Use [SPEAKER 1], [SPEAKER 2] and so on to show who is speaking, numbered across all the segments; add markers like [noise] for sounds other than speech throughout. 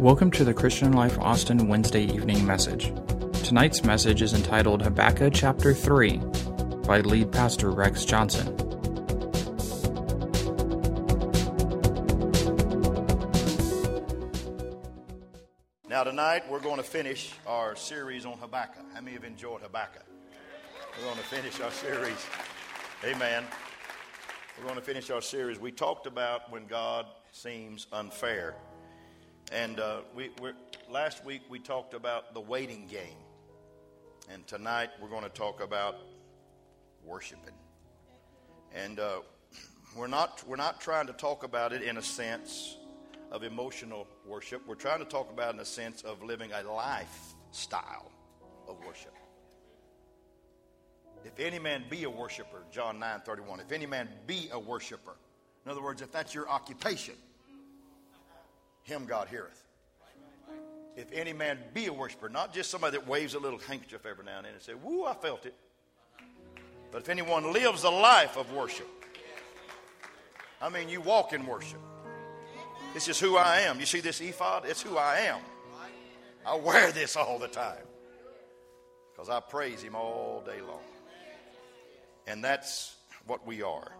[SPEAKER 1] Welcome to the Christian Life Austin Wednesday evening message. Tonight's message is entitled Habakkuk chapter 3 by lead pastor Rex Johnson.
[SPEAKER 2] Now, tonight we're going to finish our series on Habakkuk. How many have enjoyed Habakkuk? We're going to finish our series. Amen. We're going to finish our series. We talked about when God seems unfair. And uh, we, last week we talked about the waiting game. And tonight we're going to talk about worshiping. And uh, we're, not, we're not trying to talk about it in a sense of emotional worship. We're trying to talk about in a sense of living a lifestyle of worship. If any man be a worshiper, John 9 31, if any man be a worshiper, in other words, if that's your occupation, him God heareth. If any man be a worshiper, not just somebody that waves a little handkerchief every now and then and say, Woo, I felt it. But if anyone lives a life of worship, I mean, you walk in worship. This is who I am. You see this ephod? It's who I am. I wear this all the time because I praise Him all day long. And that's what we are.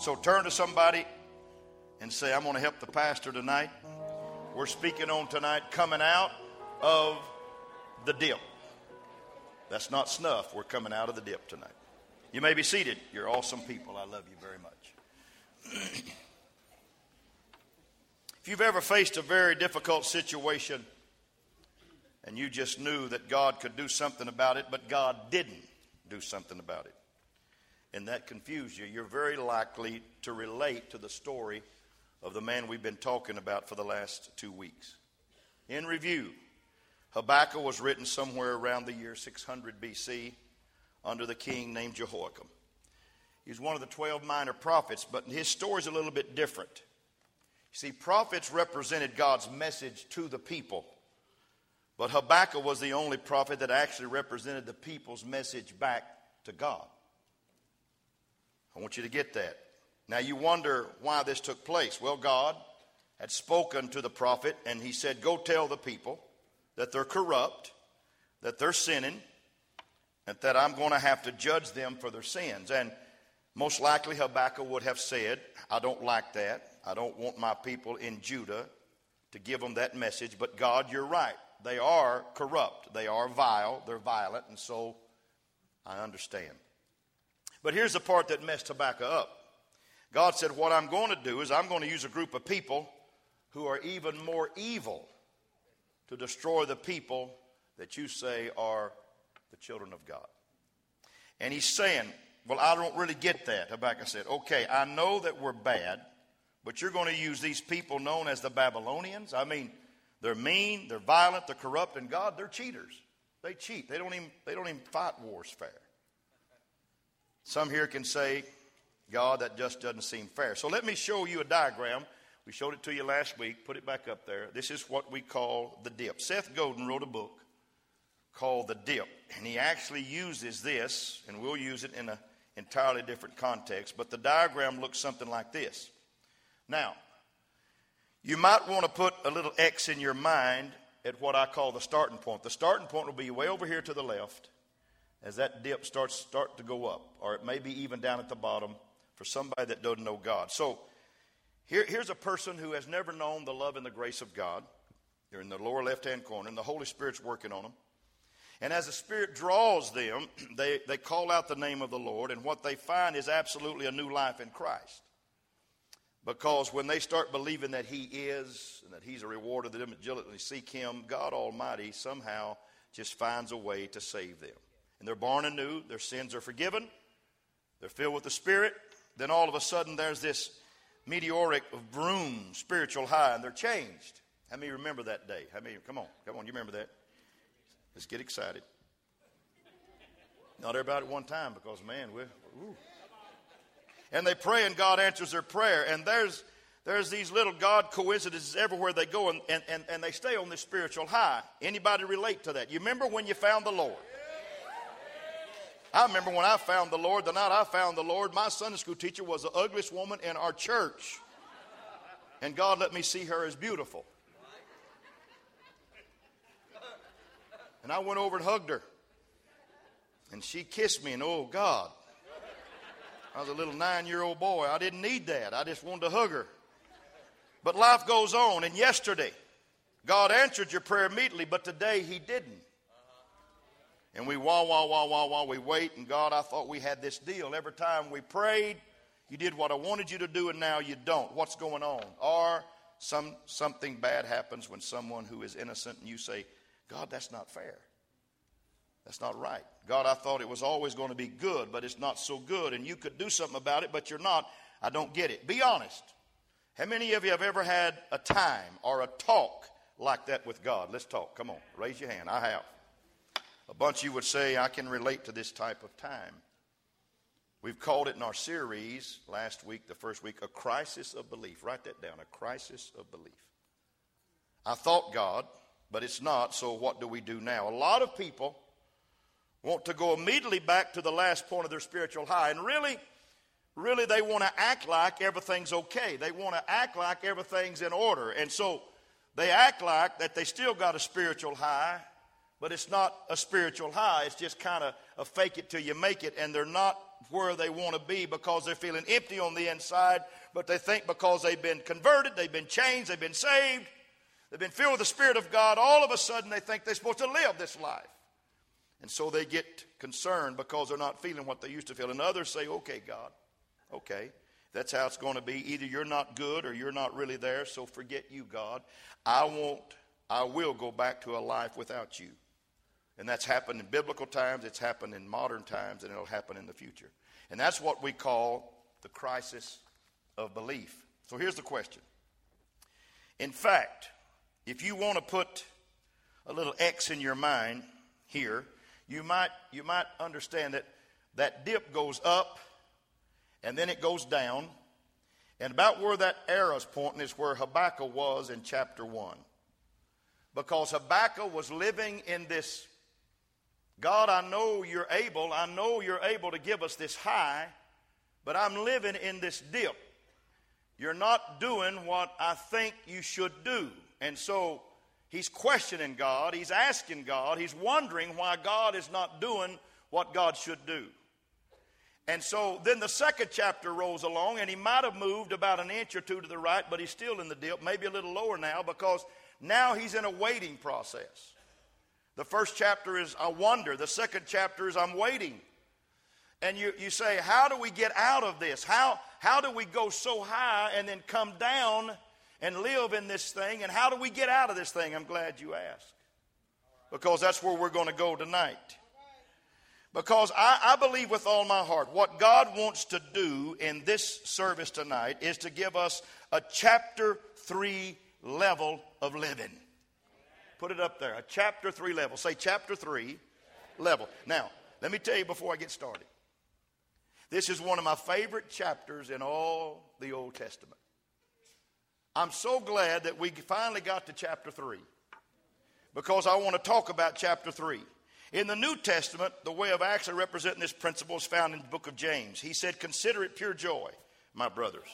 [SPEAKER 2] So turn to somebody and say, I'm going to help the pastor tonight. We're speaking on tonight coming out of the dip. That's not snuff. We're coming out of the dip tonight. You may be seated. You're awesome people. I love you very much. [clears throat] if you've ever faced a very difficult situation and you just knew that God could do something about it, but God didn't do something about it, and that confused you, you're very likely to relate to the story of the man we've been talking about for the last two weeks. In review, Habakkuk was written somewhere around the year 600 BC under the king named Jehoiakim. He's one of the 12 minor prophets, but his story is a little bit different. See, prophets represented God's message to the people, but Habakkuk was the only prophet that actually represented the people's message back to God. I want you to get that. Now you wonder why this took place. Well, God had spoken to the prophet, and he said, Go tell the people that they're corrupt, that they're sinning, and that I'm going to have to judge them for their sins. And most likely Habakkuk would have said, I don't like that. I don't want my people in Judah to give them that message. But God, you're right. They are corrupt, they are vile, they're violent, and so I understand. But here's the part that messed Habakkuk up. God said, What I'm going to do is I'm going to use a group of people who are even more evil to destroy the people that you say are the children of God. And he's saying, Well, I don't really get that. Habakkuk said, Okay, I know that we're bad, but you're going to use these people known as the Babylonians. I mean, they're mean, they're violent, they're corrupt, and God, they're cheaters. They cheat. They don't even, they don't even fight wars fair. Some here can say, God, that just doesn't seem fair. So let me show you a diagram. We showed it to you last week. Put it back up there. This is what we call the dip. Seth Godin wrote a book called The Dip, and he actually uses this, and we'll use it in an entirely different context, but the diagram looks something like this. Now, you might want to put a little X in your mind at what I call the starting point. The starting point will be way over here to the left as that dip starts start to go up, or it may be even down at the bottom for somebody that doesn't know God. So here, here's a person who has never known the love and the grace of God. They're in the lower left hand corner, and the Holy Spirit's working on them. And as the Spirit draws them, [clears throat] they, they call out the name of the Lord, and what they find is absolutely a new life in Christ. Because when they start believing that He is, and that He's a rewarder that diligently seek Him, God Almighty somehow just finds a way to save them. And they're born anew, their sins are forgiven, they're filled with the Spirit, then all of a sudden there's this meteoric broom, spiritual high, and they're changed. How many remember that day? How many? Come on, come on, you remember that? Let's get excited. Not everybody at one time, because man, we're. And they pray, and God answers their prayer. And there's there's these little God coincidences everywhere they go, and, and, and, and they stay on this spiritual high. Anybody relate to that? You remember when you found the Lord? I remember when I found the Lord, the night I found the Lord, my Sunday school teacher was the ugliest woman in our church. And God let me see her as beautiful. And I went over and hugged her. And she kissed me, and oh, God. I was a little nine year old boy. I didn't need that. I just wanted to hug her. But life goes on. And yesterday, God answered your prayer immediately, but today He didn't. And we wah, wah, wah, wah, wah, we wait. And God, I thought we had this deal. Every time we prayed, you did what I wanted you to do, and now you don't. What's going on? Or some, something bad happens when someone who is innocent and you say, God, that's not fair. That's not right. God, I thought it was always going to be good, but it's not so good, and you could do something about it, but you're not. I don't get it. Be honest. How many of you have ever had a time or a talk like that with God? Let's talk. Come on, raise your hand. I have. A bunch of you would say, I can relate to this type of time. We've called it in our series last week, the first week, a crisis of belief. Write that down a crisis of belief. I thought God, but it's not, so what do we do now? A lot of people want to go immediately back to the last point of their spiritual high, and really, really, they want to act like everything's okay. They want to act like everything's in order. And so they act like that they still got a spiritual high, but it's not a spiritual high. It's just kind of a fake it till you make it, and they're not where they want to be because they're feeling empty on the inside, but they think because they've been converted, they've been changed, they've been saved, they've been filled with the Spirit of God, all of a sudden they think they're supposed to live this life. And so they get concerned because they're not feeling what they used to feel. And others say, okay, God, okay, that's how it's going to be. Either you're not good or you're not really there, so forget you, God. I won't, I will go back to a life without you. And that's happened in biblical times, it's happened in modern times, and it'll happen in the future. And that's what we call the crisis of belief. So here's the question. In fact, if you want to put a little X in your mind here, you might, you might understand that that dip goes up and then it goes down. And about where that arrow's pointing is where Habakkuk was in chapter 1. Because Habakkuk was living in this God, I know you're able. I know you're able to give us this high, but I'm living in this dip. You're not doing what I think you should do. And so he's questioning God. He's asking God. He's wondering why God is not doing what God should do. And so then the second chapter rolls along, and he might have moved about an inch or two to the right, but he's still in the dip, maybe a little lower now, because now he's in a waiting process. The first chapter is I wonder. The second chapter is I'm waiting. And you, you say, How do we get out of this? How, how do we go so high and then come down and live in this thing? And how do we get out of this thing? I'm glad you asked. Because that's where we're going to go tonight. Because I, I believe with all my heart, what God wants to do in this service tonight is to give us a chapter 3 level of living. Put it up there. A chapter 3 level. Say chapter 3 level. Now, let me tell you before I get started. This is one of my favorite chapters in all the Old Testament. I'm so glad that we finally got to chapter 3 because I want to talk about chapter 3. In the New Testament, the way of actually representing this principle is found in the book of James. He said, Consider it pure joy, my brothers,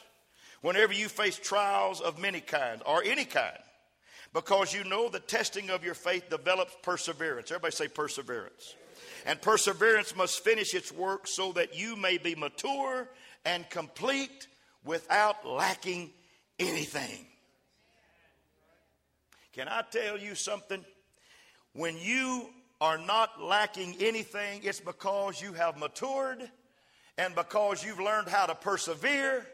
[SPEAKER 2] whenever you face trials of many kinds or any kind because you know the testing of your faith develops perseverance. Everybody say perseverance. And perseverance must finish its work so that you may be mature and complete without lacking anything. Can I tell you something? When you are not lacking anything, it's because you have matured and because you've learned how to persevere,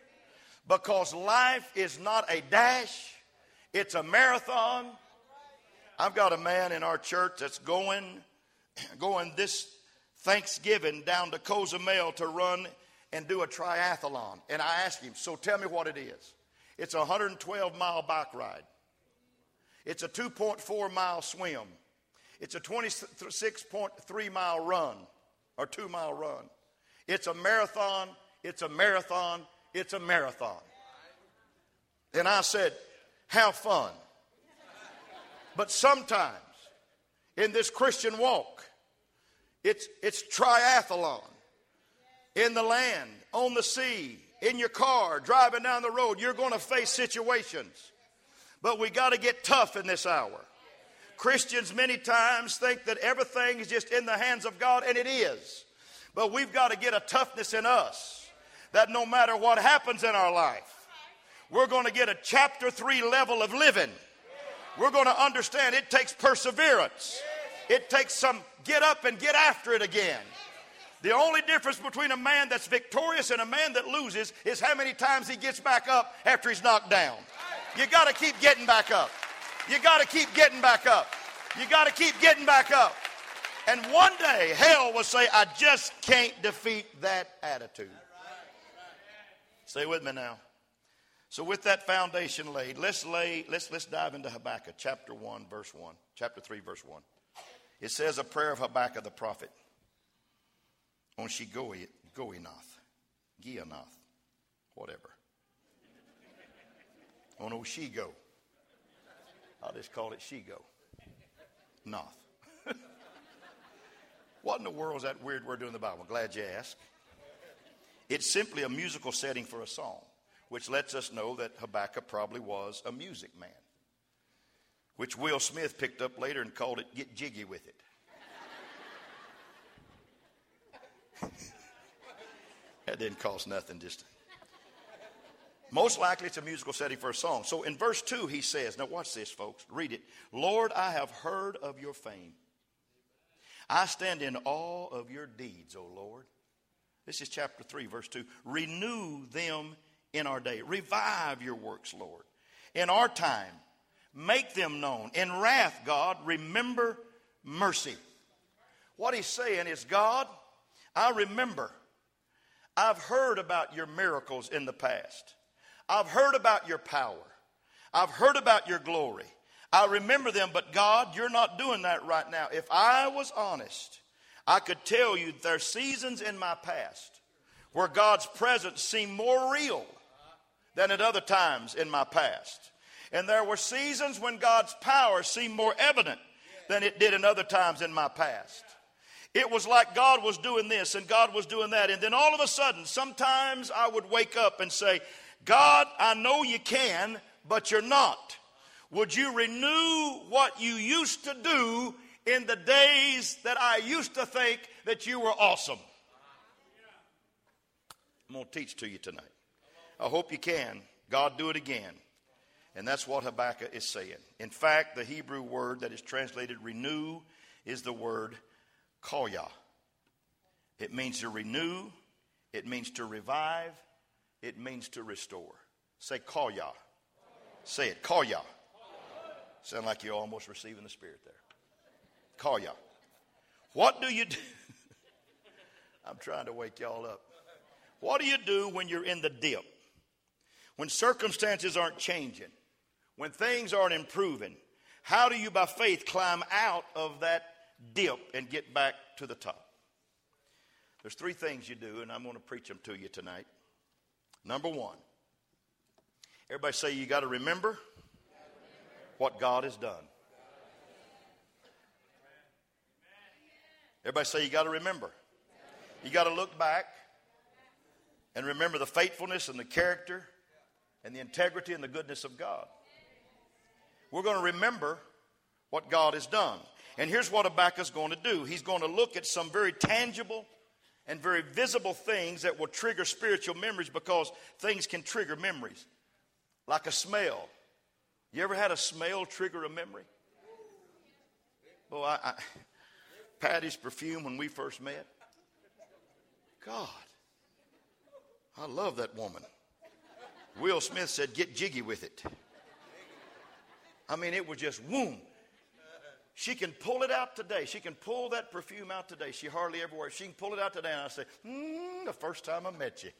[SPEAKER 2] because life is not a dash it's a marathon. I've got a man in our church that's going, [clears throat] going this Thanksgiving down to Cozumel to run and do a triathlon. And I asked him, so tell me what it is. It's a 112 mile bike ride. It's a 2.4 mile swim. It's a 26.3 mile run or two mile run. It's a marathon. It's a marathon. It's a marathon. And I said, have fun. But sometimes in this Christian walk, it's, it's triathlon in the land, on the sea, in your car, driving down the road, you're going to face situations. But we got to get tough in this hour. Christians many times think that everything is just in the hands of God, and it is. But we've got to get a toughness in us that no matter what happens in our life, we're going to get a chapter three level of living. We're going to understand it takes perseverance. It takes some get up and get after it again. The only difference between a man that's victorious and a man that loses is how many times he gets back up after he's knocked down. You got to keep getting back up. You got to keep getting back up. You got to keep getting back up. And one day, hell will say, I just can't defeat that attitude. Stay with me now. So, with that foundation laid, let's lay, let's, let's dive into Habakkuk chapter 1, verse 1. Chapter 3, verse 1. It says a prayer of Habakkuk the prophet on Shigoi, Goinath, Gianath, whatever. on Oshigo. I'll just call it Shigo. Noth. [laughs] what in the world is that weird word doing in the Bible? Glad you asked. It's simply a musical setting for a song, which lets us know that Habakkuk probably was a music man, which Will Smith picked up later and called it Get Jiggy with It. [laughs] that didn't cost nothing, just. Most likely it's a musical setting for a song. So in verse 2, he says, Now watch this, folks. Read it. Lord, I have heard of your fame. I stand in awe of your deeds, O Lord. This is chapter 3, verse 2. Renew them in our day. Revive your works, Lord. In our time, make them known. In wrath, God, remember mercy. What he's saying is, God, I remember. I've heard about your miracles in the past. I've heard about your power. I've heard about your glory. I remember them, but God, you're not doing that right now. If I was honest, I could tell you there are seasons in my past where God's presence seemed more real than at other times in my past. And there were seasons when God's power seemed more evident than it did in other times in my past. It was like God was doing this and God was doing that. And then all of a sudden, sometimes I would wake up and say, God, I know you can, but you're not. Would you renew what you used to do in the days that I used to think that you were awesome? I'm going to teach to you tonight. I hope you can. God, do it again. And that's what Habakkuk is saying. In fact, the Hebrew word that is translated renew is the word koya. It means to renew, it means to revive, it means to restore. Say koya. Say it, koya. Sound like you're almost receiving the Spirit there. Koya. What do you do? [laughs] I'm trying to wake y'all up. What do you do when you're in the dip? When circumstances aren't changing? When things aren't improving? How do you, by faith, climb out of that dip and get back to the top? There's three things you do, and I'm going to preach them to you tonight. Number one, everybody say you got to remember what God has done. Everybody say you got to remember. You got to look back and remember the faithfulness and the character and the integrity and the goodness of God. We're going to remember what God has done. And here's what Habakkuk's going to do. He's going to look at some very tangible and very visible things that will trigger spiritual memories because things can trigger memories, like a smell. You ever had a smell trigger a memory? Well, I, I, Patty's perfume when we first met. God, I love that woman. Will Smith said, "Get jiggy with it." I mean, it was just womb. She can pull it out today. She can pull that perfume out today. She hardly ever wears. She can pull it out today, and I say, mm, "The first time I met you."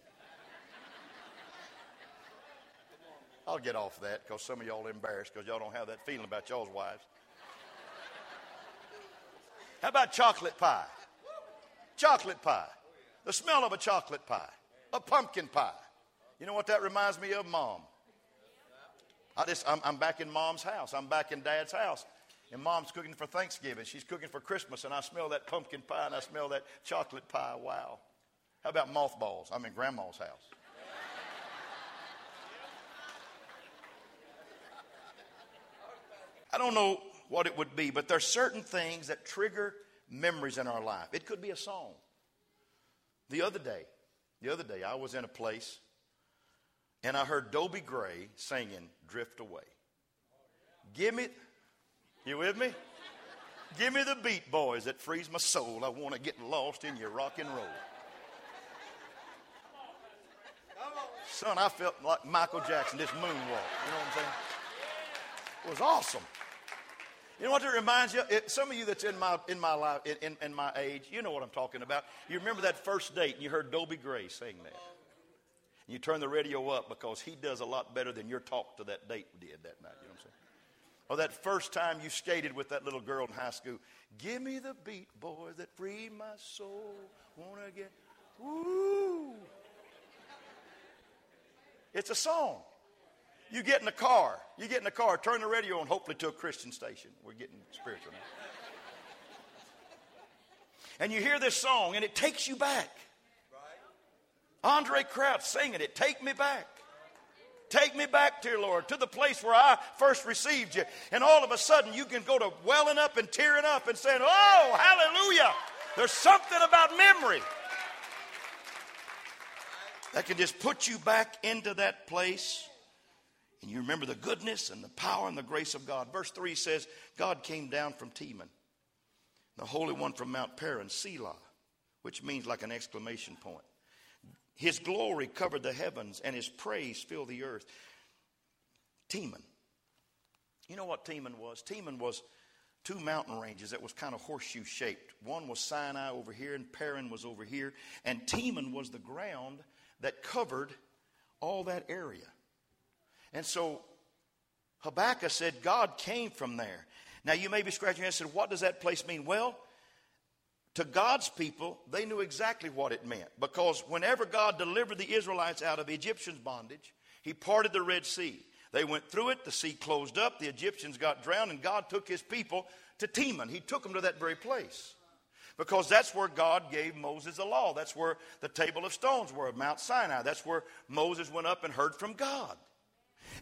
[SPEAKER 2] I'll get off that because some of y'all are embarrassed because y'all don't have that feeling about y'all's wives. How about chocolate pie? Chocolate pie. The smell of a chocolate pie. A pumpkin pie. You know what that reminds me of? Mom. I just, I'm, I'm back in mom's house. I'm back in dad's house. And mom's cooking for Thanksgiving. She's cooking for Christmas. And I smell that pumpkin pie and I smell that chocolate pie. Wow. How about mothballs? I'm in grandma's house. I don't know what it would be, but there are certain things that trigger memories in our life. It could be a song. The other day, the other day, I was in a place and I heard Dobie Gray singing Drift Away. Give me, you with me? Give me the beat, boys, that frees my soul. I want to get lost in your rock and roll. Son, I felt like Michael Jackson, this moonwalk. You know what I'm saying? It was awesome. You know what it reminds you? It, some of you that's in my in my life in, in, in, my age, you know what I'm talking about. You remember that first date and you heard Dobie Gray sing that. You turn the radio up because he does a lot better than your talk to that date did that night. You know what I'm saying? Or that first time you skated with that little girl in high school. Give me the beat, boy, that free my soul. Wanna get woo. It's a song. You get in the car. You get in the car, turn the radio on, hopefully to a Christian station. We're getting spiritual now. And you hear this song, and it takes you back. Andraé Crouch singing it, Take Me Back. Take me back, dear Lord, to the place where I first received you. And all of a sudden, you can go to welling up and tearing up and saying, Oh, hallelujah. There's something about memory that can just put you back into that place. And you remember the goodness and the power and the grace of God. Verse 3 says, God came down from Teman, the Holy One from Mount Paran, Selah, which means like an exclamation point. His glory covered the heavens, and his praise filled the earth. Teman. You know what Teman was? Teman was two mountain ranges that was kind of horseshoe shaped. One was Sinai over here, and Paran was over here. And Teman was the ground that covered all that area. And so Habakkuk said, God came from there. Now you may be scratching your head and said, What does that place mean? Well, to God's people, they knew exactly what it meant. Because whenever God delivered the Israelites out of Egyptians' bondage, He parted the Red Sea. They went through it, the sea closed up, the Egyptians got drowned, and God took His people to Teman. He took them to that very place because that's where God gave Moses the law. That's where the table of stones were, of Mount Sinai. That's where Moses went up and heard from God.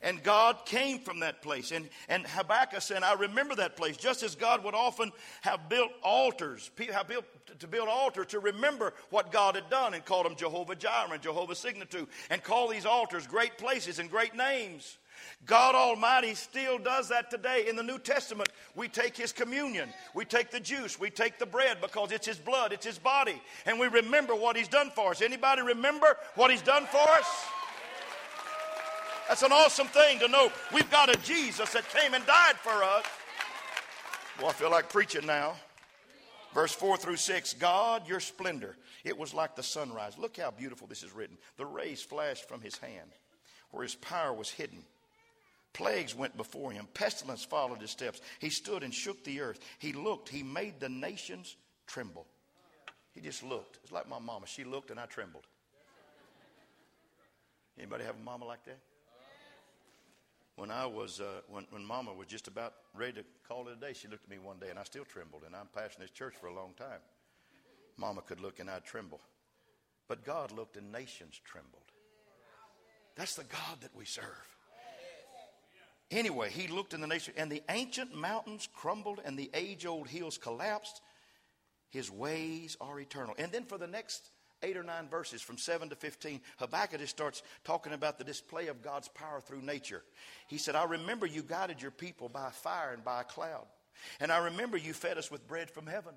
[SPEAKER 2] And God came from that place. And, and Habakkuk said, I remember that place, just as God would often have built altars, have built, to build altars to remember what God had done and called them Jehovah Jireh and Jehovah Tsidkenu, and call these altars great places and great names. God Almighty still does that today. In the New Testament, we take His communion, we take the juice, we take the bread because it's His blood, it's His body, and we remember what He's done for us. Anybody remember what He's done for us? That's an awesome thing to know we've got a Jesus that came and died for us. Well, I feel like preaching now. Verse 4 through 6 God, your splendor, it was like the sunrise. Look how beautiful this is written. The rays flashed from his hand, where his power was hidden. Plagues went before him. Pestilence followed his steps. He stood and shook the earth. He looked. He made the nations tremble. He just looked. It's like my mama. She looked and I trembled. Anybody have a mama like that? When I was, uh, when, when mama was just about ready to call it a day, she looked at me one day and I still trembled. And I'm pastoring this church for a long time. Mama could look and I'd tremble. But God looked and nations trembled. That's the God that we serve. Anyway, he looked in the nation, and the ancient mountains crumbled, and the age old hills collapsed. His ways are eternal. And then for the next eight or nine verses, from 7 to 15, Habakkuk just starts talking about the display of God's power through nature. He said, I remember you guided your people by fire and by a cloud. And I remember you fed us with bread from heaven.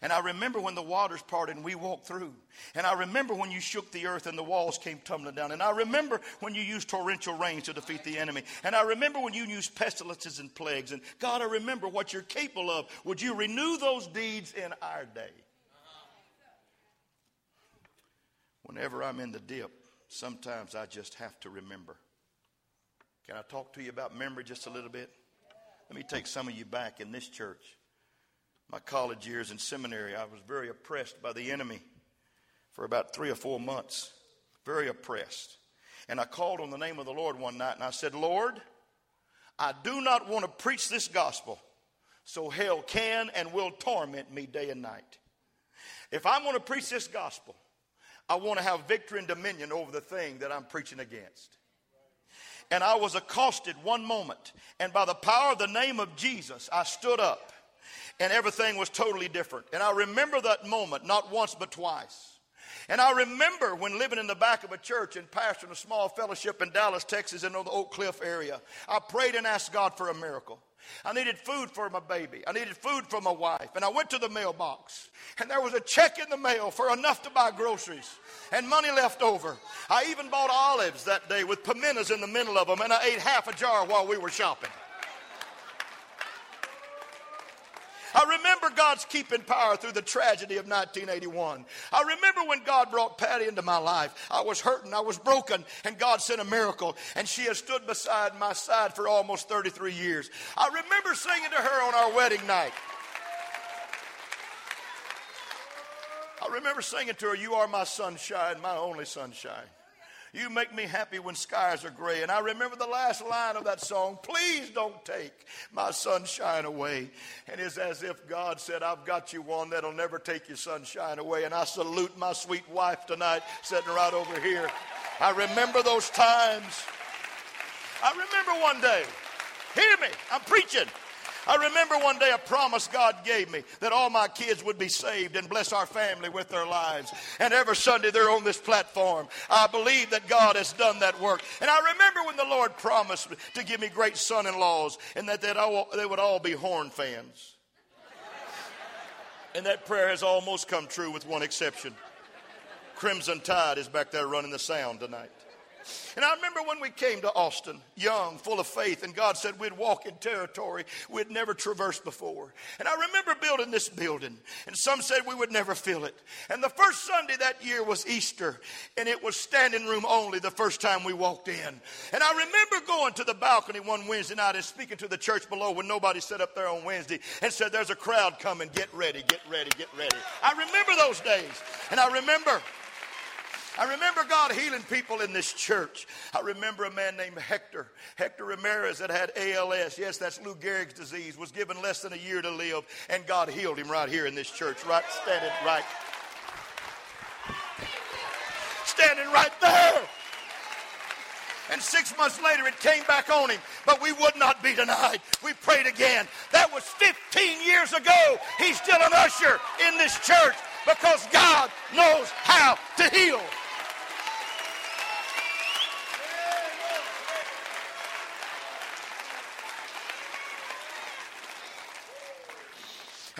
[SPEAKER 2] And I remember when the waters parted and we walked through. And I remember when you shook the earth and the walls came tumbling down. And I remember when you used torrential rains to defeat the enemy. And I remember when you used pestilences and plagues. And God, I remember what you're capable of. Would you renew those deeds in our day? Whenever I'm in the dip, sometimes I just have to remember. Can I talk to you about memory just a little bit? Let me take some of you back in this church my college years in seminary, I was very oppressed by the enemy for about three or four months. Very oppressed. And I called on the name of the Lord one night and I said, Lord, I do not want to preach this gospel so hell can and will torment me day and night. If I'm going to preach this gospel, I want to have victory and dominion over the thing that I'm preaching against. and I was accosted one moment. And by the power of the name of Jesus, I stood up and everything was totally different. And I remember that moment not once but twice. And I remember when living in the back of a church and pastoring a small fellowship in Dallas, Texas, in the Oak Cliff area, I prayed and asked God for a miracle. I needed food for my baby. I needed food for my wife. And I went to the mailbox, and there was a check in the mail for enough to buy groceries and money left over. I even bought olives that day with pimentas in the middle of them, and I ate half a jar while we were shopping. I remember God's keeping power through the tragedy of 1981. I remember when God brought Patty into my life. I was hurting, I was broken, and God sent a miracle, and she has stood beside my side for almost 33 years. I remember singing to her on our wedding night. I remember singing to her, You are my sunshine, my only sunshine. You make me happy when skies are gray. And I remember the last line of that song Please don't take my sunshine away. And it's as if God said, I've got you one that'll never take your sunshine away. And I salute my sweet wife tonight, sitting right over here. I remember those times. I remember one day. Hear me, I'm preaching. I remember one day a promise God gave me that all my kids would be saved and bless our family with their lives. And every Sunday they're on this platform. I believe that God has done that work. And I remember when the Lord promised to give me great son in laws and that they would all be horn fans. And that prayer has almost come true with one exception. Crimson Tide is back there running the sound tonight. And I remember when we came to Austin, young, full of faith, and God said we'd walk in territory we'd never traversed before. And I remember building this building, and some said we would never fill it. And the first Sunday that year was Easter, and it was standing room only the first time we walked in. And I remember going to the balcony one Wednesday night and speaking to the church below when nobody sat up there on Wednesday and said, There's a crowd coming, get ready, get ready, get ready. I remember those days, and I remember I remember God healing people in this church. I remember a man named Hector, Hector Ramirez, that had ALS. Yes, that's Lou Gehrig's disease, was given less than a year to live, and God healed him right here in this church, right standing right. Standing right there. And six months later, it came back on him, but we would not be denied. We prayed again. That was 15 years ago. He's still an usher in this church because God knows how to heal.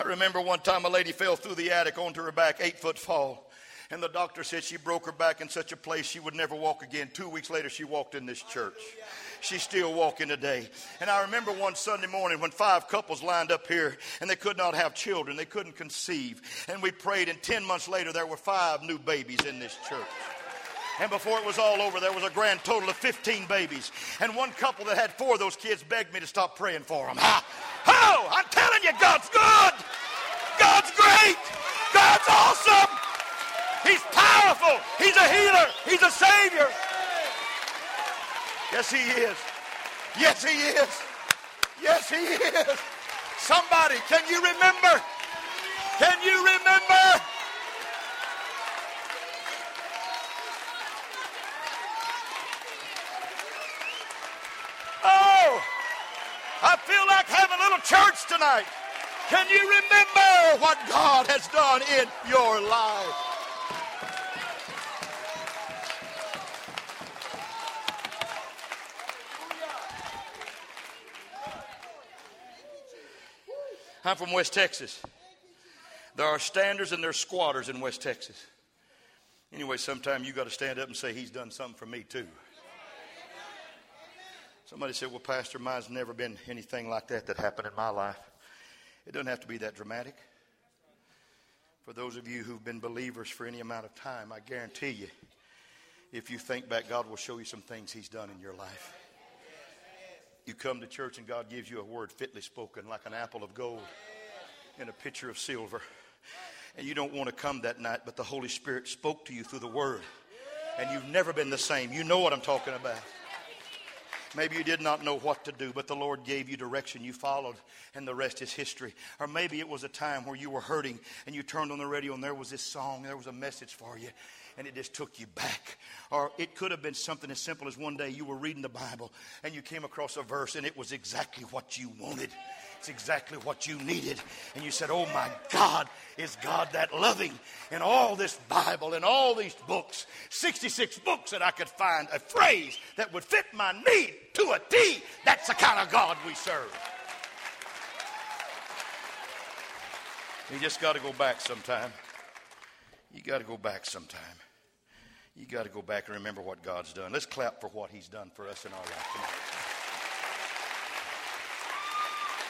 [SPEAKER 2] Remember one time a lady fell through the attic onto her back, eight foot fall. And the doctor said she broke her back in such a place she would never walk again. Two weeks later, she walked in this church. She's still walking today. And I remember one Sunday morning when five couples lined up here and they could not have children, they couldn't conceive. And we prayed, and 10 months later, there were five new babies in this church. And before it was all over, there was a grand total of 15 babies. And one couple that had four of those kids begged me to stop praying for them. Ha! Ho! I'm telling you, God's good. God's great. God's awesome. He's powerful. He's a healer. He's a savior. Yes, he is. Yes, he is. Yes, he is. Somebody, can you remember? Can you remember? Oh, I feel like having a little church tonight. Can you remember what God has done in your life? I'm from West Texas. There are standers and there's squatters in West Texas. Anyway, sometime you got to stand up and say, He's done something for me too. Somebody said, Well, Pastor, mine's never been anything like that that happened in my life. It doesn't have to be that dramatic. For those of you who've been believers for any amount of time, I guarantee you, if you think back, God will show you some things He's done in your life. You come to church and God gives you a word fitly spoken, like an apple of gold in a pitcher of silver. And you don't want to come that night, but the Holy Spirit spoke to you through the word. And you've never been the same. You know what I'm talking about. Maybe you did not know what to do, but the Lord gave you direction. You followed, and the rest is history. Or maybe it was a time where you were hurting and you turned on the radio and there was this song, there was a message for you. and it just took you back. Or it could have been something as simple as one day you were reading the Bible and you came across a verse and it was exactly what you wanted. It's exactly what you needed. And you said, Oh my God, is God that loving? In all this Bible, in all these books, 66 books that I could find a phrase that would fit my need to a T. That's the kind of God we serve. You just got to go back sometime. You got to go back sometime. You got to go back and remember what God's done. Let's clap for what He's done for us in our life. Come on.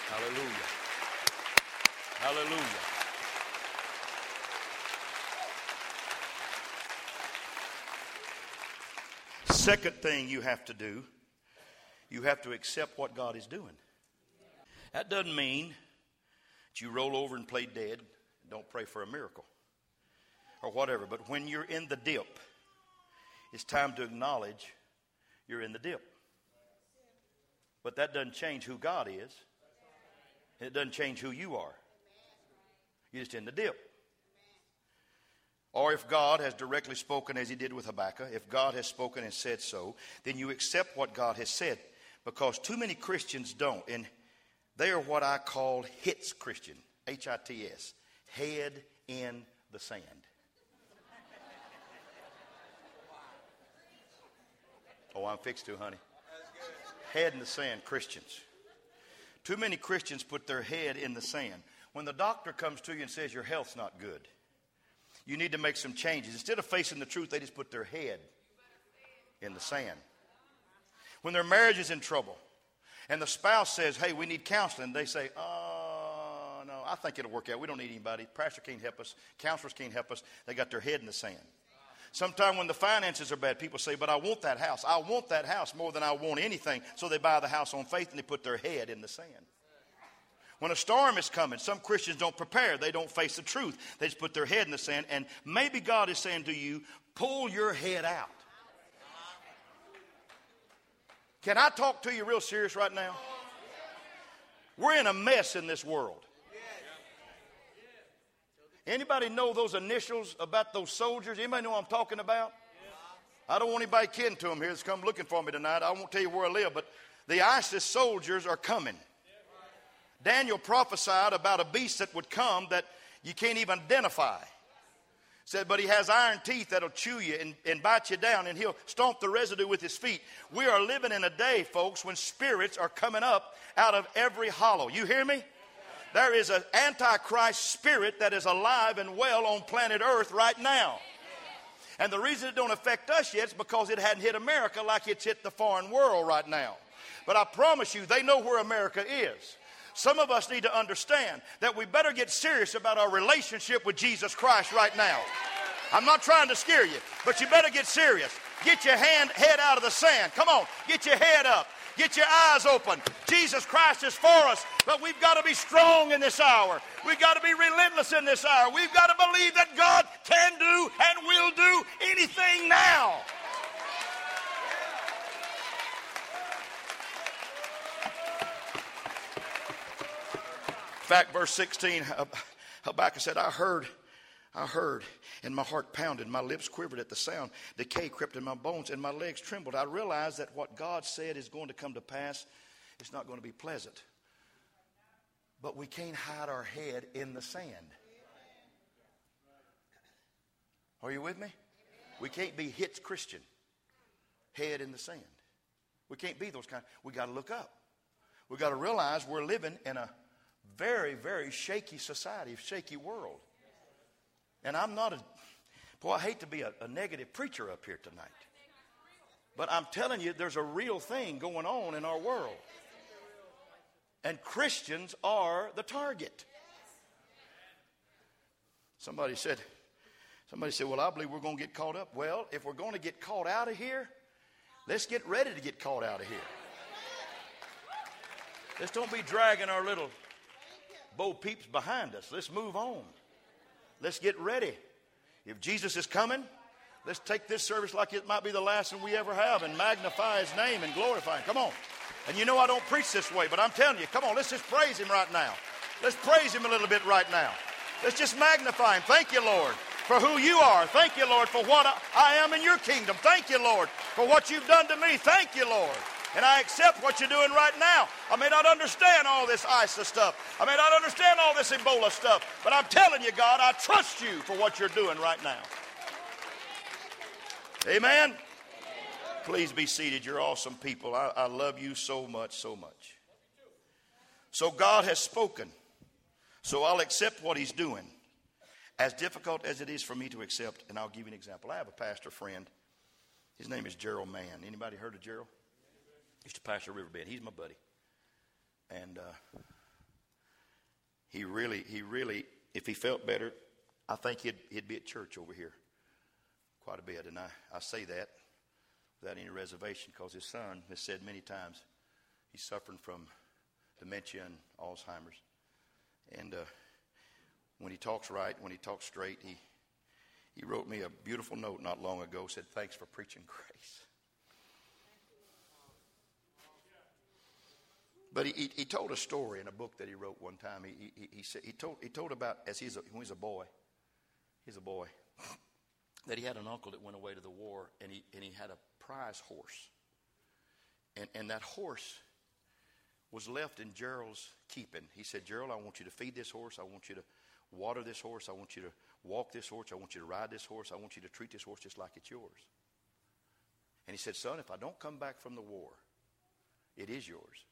[SPEAKER 2] Hallelujah. Hallelujah. Second thing you have to do, you have to accept what God is doing. That doesn't mean that you roll over and play dead, don't pray for a miracle or whatever. But when you're in the dip, it's time to acknowledge you're in the dip. But that doesn't change who God is. It doesn't change who you are. You're just in the dip. Or if God has directly spoken as he did with Habakkuk, if God has spoken and said so, then you accept what God has said. Because too many Christians don't. And they are what I call hits Christian, H I T S, head in the sand. Oh, I'm fixed to, honey. Head in the sand, Christians. Too many Christians put their head in the sand. When the doctor comes to you and says your health's not good, you need to make some changes. Instead of facing the truth, they just put their head in the sand. When their marriage is in trouble and the spouse says, hey, we need counseling, they say, oh, no, I think it'll work out. We don't need anybody. Pastor can't help us. Counselors can't help us. They got their head in the sand. Sometimes when the finances are bad, people say, But I want that house. I want that house more than I want anything. So they buy the house on faith and they put their head in the sand. When a storm is coming, some Christians don't prepare. They don't face the truth. They just put their head in the sand. And maybe God is saying to you, Pull your head out. Can I talk to you real serious right now? We're in a mess in this world. Anybody know those initials about those soldiers? Anybody know what I'm talking about? I don't want anybody kidding to them here that's come looking for me tonight. I won't tell you where I live, but the ISIS soldiers are coming. Daniel prophesied about a beast that would come that you can't even identify. Said, but he has iron teeth that'll chew you and, and bite you down, and he'll stomp the residue with his feet. We are living in a day, folks, when spirits are coming up out of every hollow. You hear me? There is an antichrist spirit that is alive and well on planet Earth right now. And the reason it don't affect us yet is because it hadn't hit America like it's hit the foreign world right now. But I promise you, they know where America is. Some of us need to understand that we better get serious about our relationship with Jesus Christ right now. I'm not trying to scare you, but you better get serious. Get your hand head out of the sand. Come on, get your head up. Get your eyes open. Jesus Christ is for us, but we've got to be strong in this hour. We've got to be relentless in this hour. We've got to believe that God can do and will do anything now. In fact, verse 16, Habakkuk said, I heard I heard, and my heart pounded, my lips quivered at the sound. Decay crept in my bones, and my legs trembled. I realized that what God said is going to come to pass. It's not going to be pleasant. But we can't hide our head in the sand. Are you with me? We can't be hits Christian, head in the sand. We can't be those kind. We got to look up. We got to realize we're living in a very, very shaky society, shaky world. And I'm not a, boy, I hate to be a, a negative preacher up here tonight. But I'm telling you, there's a real thing going on in our world. And Christians are the target. Somebody said, somebody said, well, I believe we're going to get caught up. Well, if we're going to get caught out of here, let's get ready to get caught out of here. Let's don't be dragging our little Bo Peeps behind us. Let's move on. Let's get ready. If Jesus is coming, let's take this service like it might be the last one we ever have and magnify his name and glorify him. Come on. And you know I don't preach this way, but I'm telling you, come on, let's just praise him right now. Let's praise him a little bit right now. Let's just magnify him. Thank you, Lord. for who you are. Thank you, Lord, for what I am in your kingdom. Thank you, Lord, for what you've done to me. Thank you, Lord. And I accept what you're doing right now. I may not understand all this ISIS stuff. I may not understand all this Ebola stuff. But I'm telling you, God, I trust you for what you're doing right now. Amen. Please be seated. You're awesome people. I, I love you so much, so much. So God has spoken. So I'll accept what He's doing. As difficult as it is for me to accept, and I'll give you an example. I have a pastor friend. His name is Gerald Mann. Anybody heard of Gerald? Used to pastor Riverbend. He's my buddy. And uh, he really, he really, if he felt better, I think he'd, he'd be at church over here quite a bit. And I, I say that without any reservation because his son has said many times he's suffering from dementia and Alzheimer's. And uh, when he talks right, when he talks straight, he, he wrote me a beautiful note not long ago, said, Thanks for preaching [laughs] grace. But he, he, told a story in a book that he wrote one time. He, he, he, said, he, told, he told about, as he's a, when he's a boy, he's a boy, [laughs] that he had an uncle that went away to the war, and he, and he had a prize horse. And, and that horse was left in Gerald's keeping. He said, Gerald, I want you to feed this horse. I want you to water this horse. I want you to walk this horse. I want you to ride this horse. I want you to treat this horse just like it's yours. And he said, Son, if I don't come back from the war, it is yours.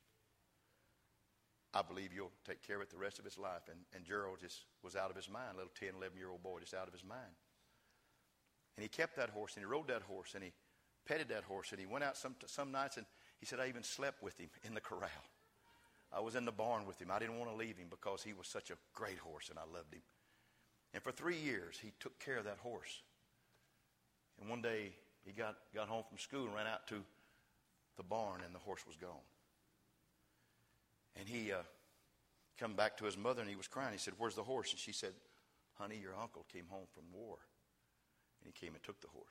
[SPEAKER 2] I believe you'll take care of it the rest of his life. And, and Gerald just was out of his mind, a little 10, 11 year old boy, just out of his mind. And he kept that horse and he rode that horse and he petted that horse and he went out some, some nights and he said, I even slept with him in the corral. I was in the barn with him. I didn't want to leave him because he was such a great horse and I loved him. And for three years, he took care of that horse. And one day, he got, got home from school and ran out to the barn and the horse was gone. And he uh, come back to his mother and he was crying. He said, Where's the horse? And she said, Honey, your uncle came home from war. And he came and took the horse.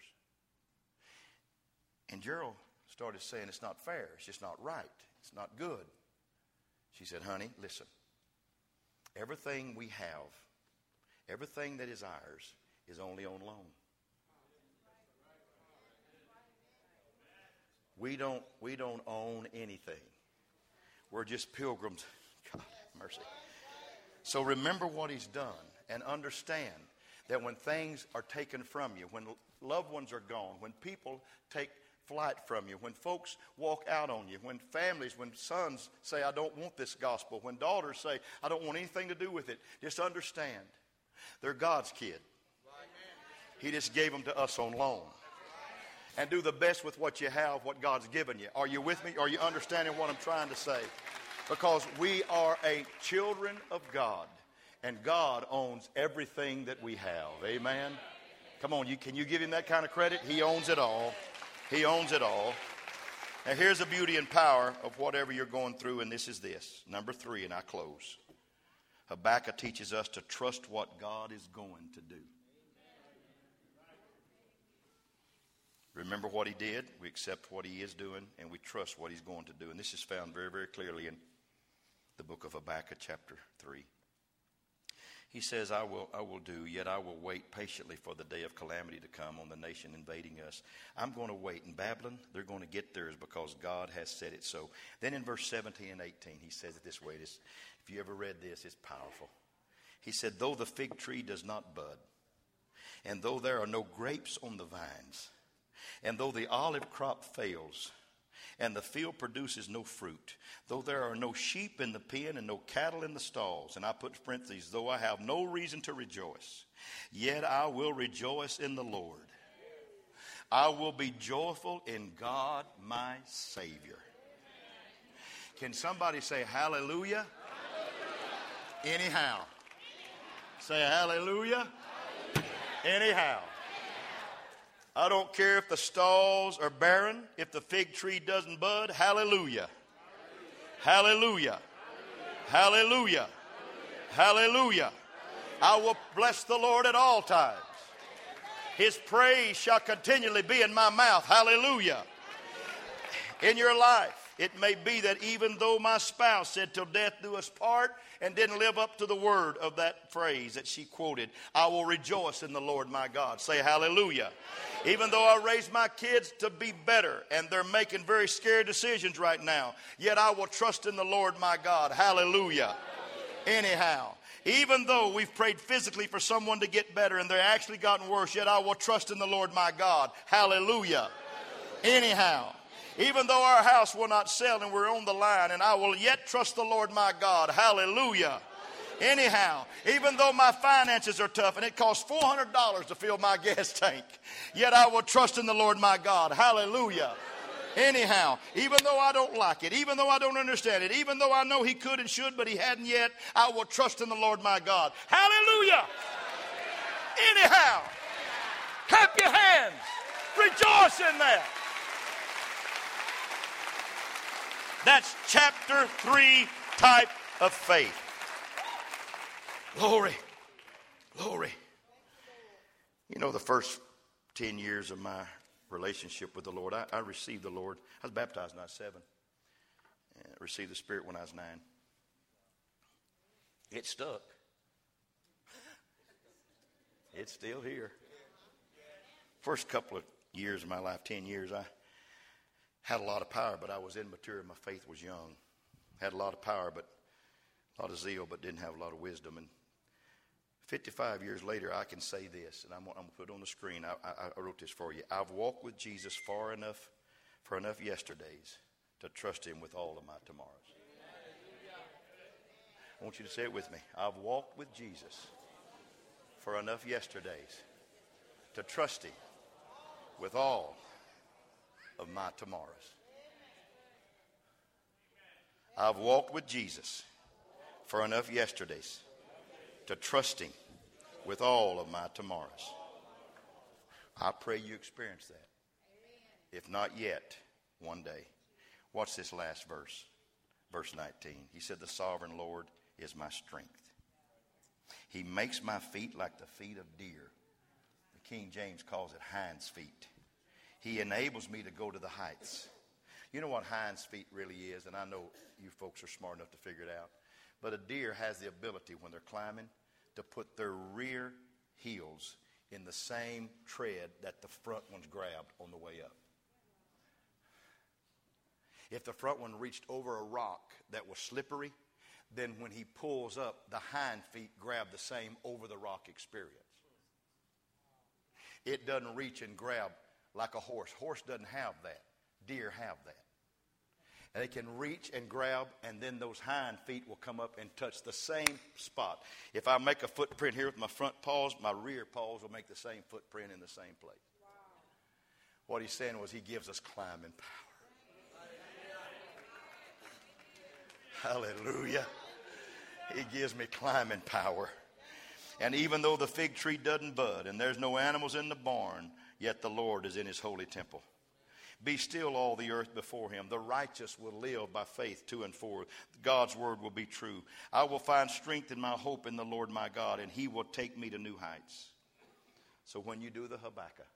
[SPEAKER 2] And Gerald started saying, It's not fair. It's just not right. It's not good. She said, Honey, listen. Everything we have, everything that is ours, is only on loan. We don't, we don't own anything. We're just pilgrims. God, mercy. So remember what he's done and understand that when things are taken from you, when loved ones are gone, when people take flight from you, when folks walk out on you, when families, when sons say, I don't want this gospel, when daughters say, I don't want anything to do with it, just understand they're God's kid. He just gave them to us on loan. And do the best with what you have, what God's given you. Are you with me? Are you understanding what I'm trying to say? Because we are a children of God, and God owns everything that we have. Amen. Come on, you, can you give him that kind of credit? He owns it all. He owns it all. Now, here's the beauty and power of whatever you're going through, and this is this. Number three, and I close. Habakkuk teaches us to trust what God is going to do. Remember what he did, we accept what he is doing, and we trust what he's going to do. And this is found very, very clearly in the book of Habakkuk, chapter 3. He says, I will, I will do, yet I will wait patiently for the day of calamity to come on the nation invading us. I'm going to wait. In Babylon, they're going to get theirs because God has said it so. Then in verse 17 and 18, he says it this way. This, if you ever read this, it's powerful. He said, Though the fig tree does not bud, and though there are no grapes on the vines, and though the olive crop fails, and the field produces no fruit, though there are no sheep in the pen and no cattle in the stalls, and I put parentheses, though I have no reason to rejoice, yet I will rejoice in the Lord. I will be joyful in God my Savior. Can somebody say hallelujah? hallelujah. Anyhow. Say hallelujah. hallelujah. Anyhow. I don't care if the stalls are barren, if the fig tree doesn't bud. Hallelujah. Hallelujah. Hallelujah. Hallelujah. I will bless the Lord at all times. His praise shall continually be in my mouth. Hallelujah. In your life, It may be that even though my spouse said, Till death do us part, and didn't live up to the word of that phrase that she quoted, I will rejoice in the Lord my God. Say hallelujah. Even though I raised my kids to be better and they're making very scary decisions right now, yet I will trust in the Lord my God. Hallelujah. Anyhow, even though we've prayed physically for someone to get better and they're actually gotten worse, yet I will trust in the Lord my God. Hallelujah. Anyhow, even though our house will not sell and we're on the line, and I will yet trust the Lord my God. Hallelujah. Anyhow, even though my finances are tough and it costs $400 to fill my [laughs] gas tank, yet I will trust in the Lord my God. Hallelujah. Anyhow, even though I don't like it, even though I don't understand it, even though I know He could and should, but He hadn't yet, I will trust in the Lord my God. Hallelujah. Anyhow, clap your hands, rejoice in that. That's chapter 3 type of faith. Glory. Glory. You know, the first 10 years of my relationship with the Lord, I, I received the Lord. I was baptized when I was seven. And I received the Spirit when I was nine. It stuck. It's still here. First couple of years of my life, 10 years, I had a lot of power, but I was immature. My faith was young. Had a lot of power, but a lot of zeal, but didn't have a lot of wisdom. And 55 years later, I can say this, and I'm, I'm going to put it on the screen. I, I, I wrote this for you. I've walked with Jesus far enough, for enough yesterdays, to trust Him with all of my tomorrows. I want you to say it with me. I've walked with Jesus for enough yesterdays to trust Him with all of my tomorrows. I've walked with Jesus for enough yesterdays to trust Him with all of my tomorrows. I pray you experience that. If not yet, one day. Watch this last verse, verse 19. He said, The sovereign Lord is my strength. He makes my feet like the feet of deer. The King James calls it hinds feet. He enables me to go to the heights. You know what hinds feet really is, and I know you folks are smart enough to figure it out. But a deer has the ability when they're climbing to put their rear heels in the same tread that the front ones grabbed on the way up. If the front one reached over a rock that was slippery, then when he pulls up, the hind feet grab the same over the rock experience. It doesn't reach and grab like a horse. Horse doesn't have that. Deer have that. And they can reach and grab, and then those hind feet will come up and touch the same spot. If I make a footprint here with my front paws, my rear paws will make the same footprint in the same place. Wow. What he's saying was he gives us climbing power. Hallelujah. He gives me climbing power. And even though the fig tree doesn't bud and there's no animals in the barn, yet the Lord is in his holy temple. Be still all the earth before him. The righteous will live by faith to and for. God's word will be true. I will find strength in my hope in the Lord my God, and he will take me to new heights. So when you do the Habakkuk,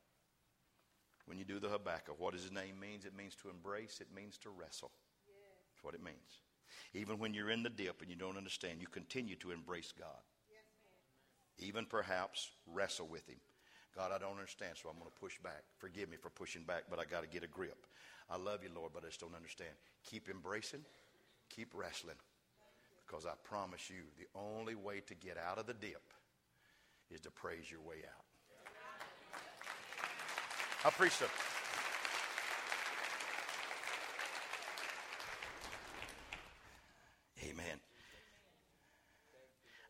[SPEAKER 2] when you do the Habakkuk, what does his name means? It means to embrace, it means to wrestle. That's what it means. Even when you're in the dip and you don't understand, you continue to embrace God. Even perhaps wrestle with him. God, I don't understand, so I'm going to push back. Forgive me for pushing back, but I got to get a grip. I love you, Lord, but I just don't understand. Keep embracing, keep wrestling, because I promise you, the only way to get out of the dip is to praise your way out. I preached. Amen.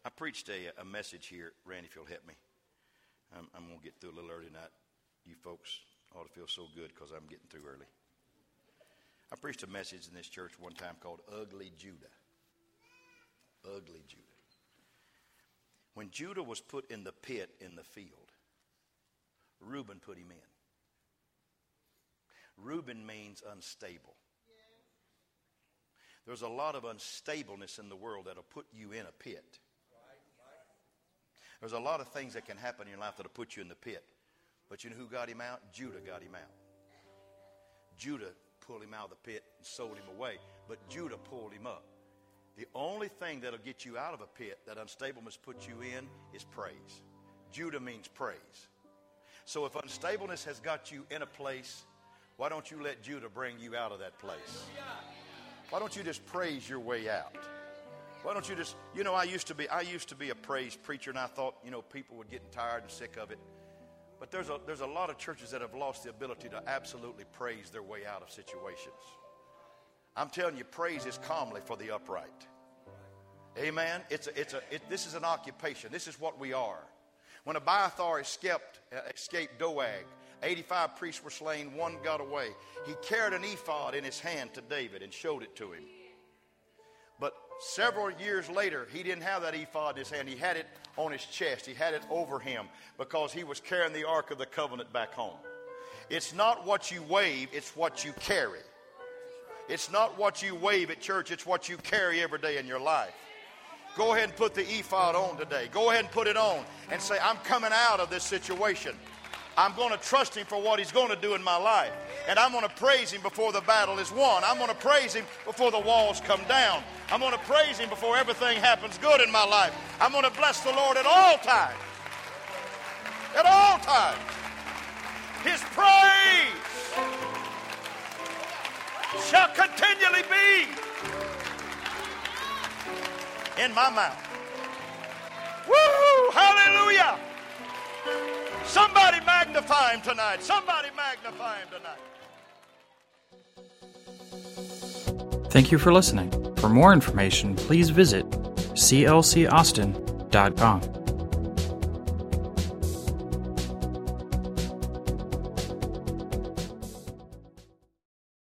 [SPEAKER 2] I preached a, a message here, Randy, if you'll help me. I'm, I'm going to get through a little early tonight. You folks ought to feel so good because I'm getting through early. I preached a message in this church one time called Ugly Judah. Ugly Judah. When Judah was put in the pit in the field, Reuben put him in. Reuben means unstable. There's a lot of unstableness in the world that'll put you in a pit. There's a lot of things that can happen in your life that'll put you in the pit. But you know who got him out? Judah got him out. Judah pulled him out of the pit and sold him away, but Judah pulled him up. The only thing that'll get you out of a pit that unstableness puts you in is praise. Judah means praise. So if unstableness has got you in a place, why don't you let Judah bring you out of that place? Why don't you just praise your way out? Why don't you just, you know, I used to be, I used to be a praise preacher, and I thought, you know, people were getting tired and sick of it. But there's a, there's a lot of churches that have lost the ability to absolutely praise their way out of situations. I'm telling you, praise is calmly for the upright. Amen. It's a, it's a, it, this is an occupation. This is what we are. When Abiathar escaped, uh, escaped Doeg, 85 priests were slain, one got away. He carried an ephod in his hand to David and showed it to him. Several years later, he didn't have that ephod in his hand. He had it on his chest, he had it over him because he was carrying the Ark of the Covenant back home. It's not what you wave, it's what you carry. It's not what you wave at church, it's what you carry every day in your life. Go ahead and put the ephod on today. Go ahead and put it on and say, I'm coming out of this situation. I'm going to trust him for what he's going to do in my life. And I'm going to praise him before the battle is won. I'm going to praise him before the walls come down. I'm going to praise him before everything happens good in my life. I'm going to bless the Lord at all times. At all times. His praise shall continually be in my mouth. Woo! Hallelujah! Somebody magnify him tonight. Somebody magnify him
[SPEAKER 1] tonight. Thank you for listening. For more information, please visit clcaustin.com.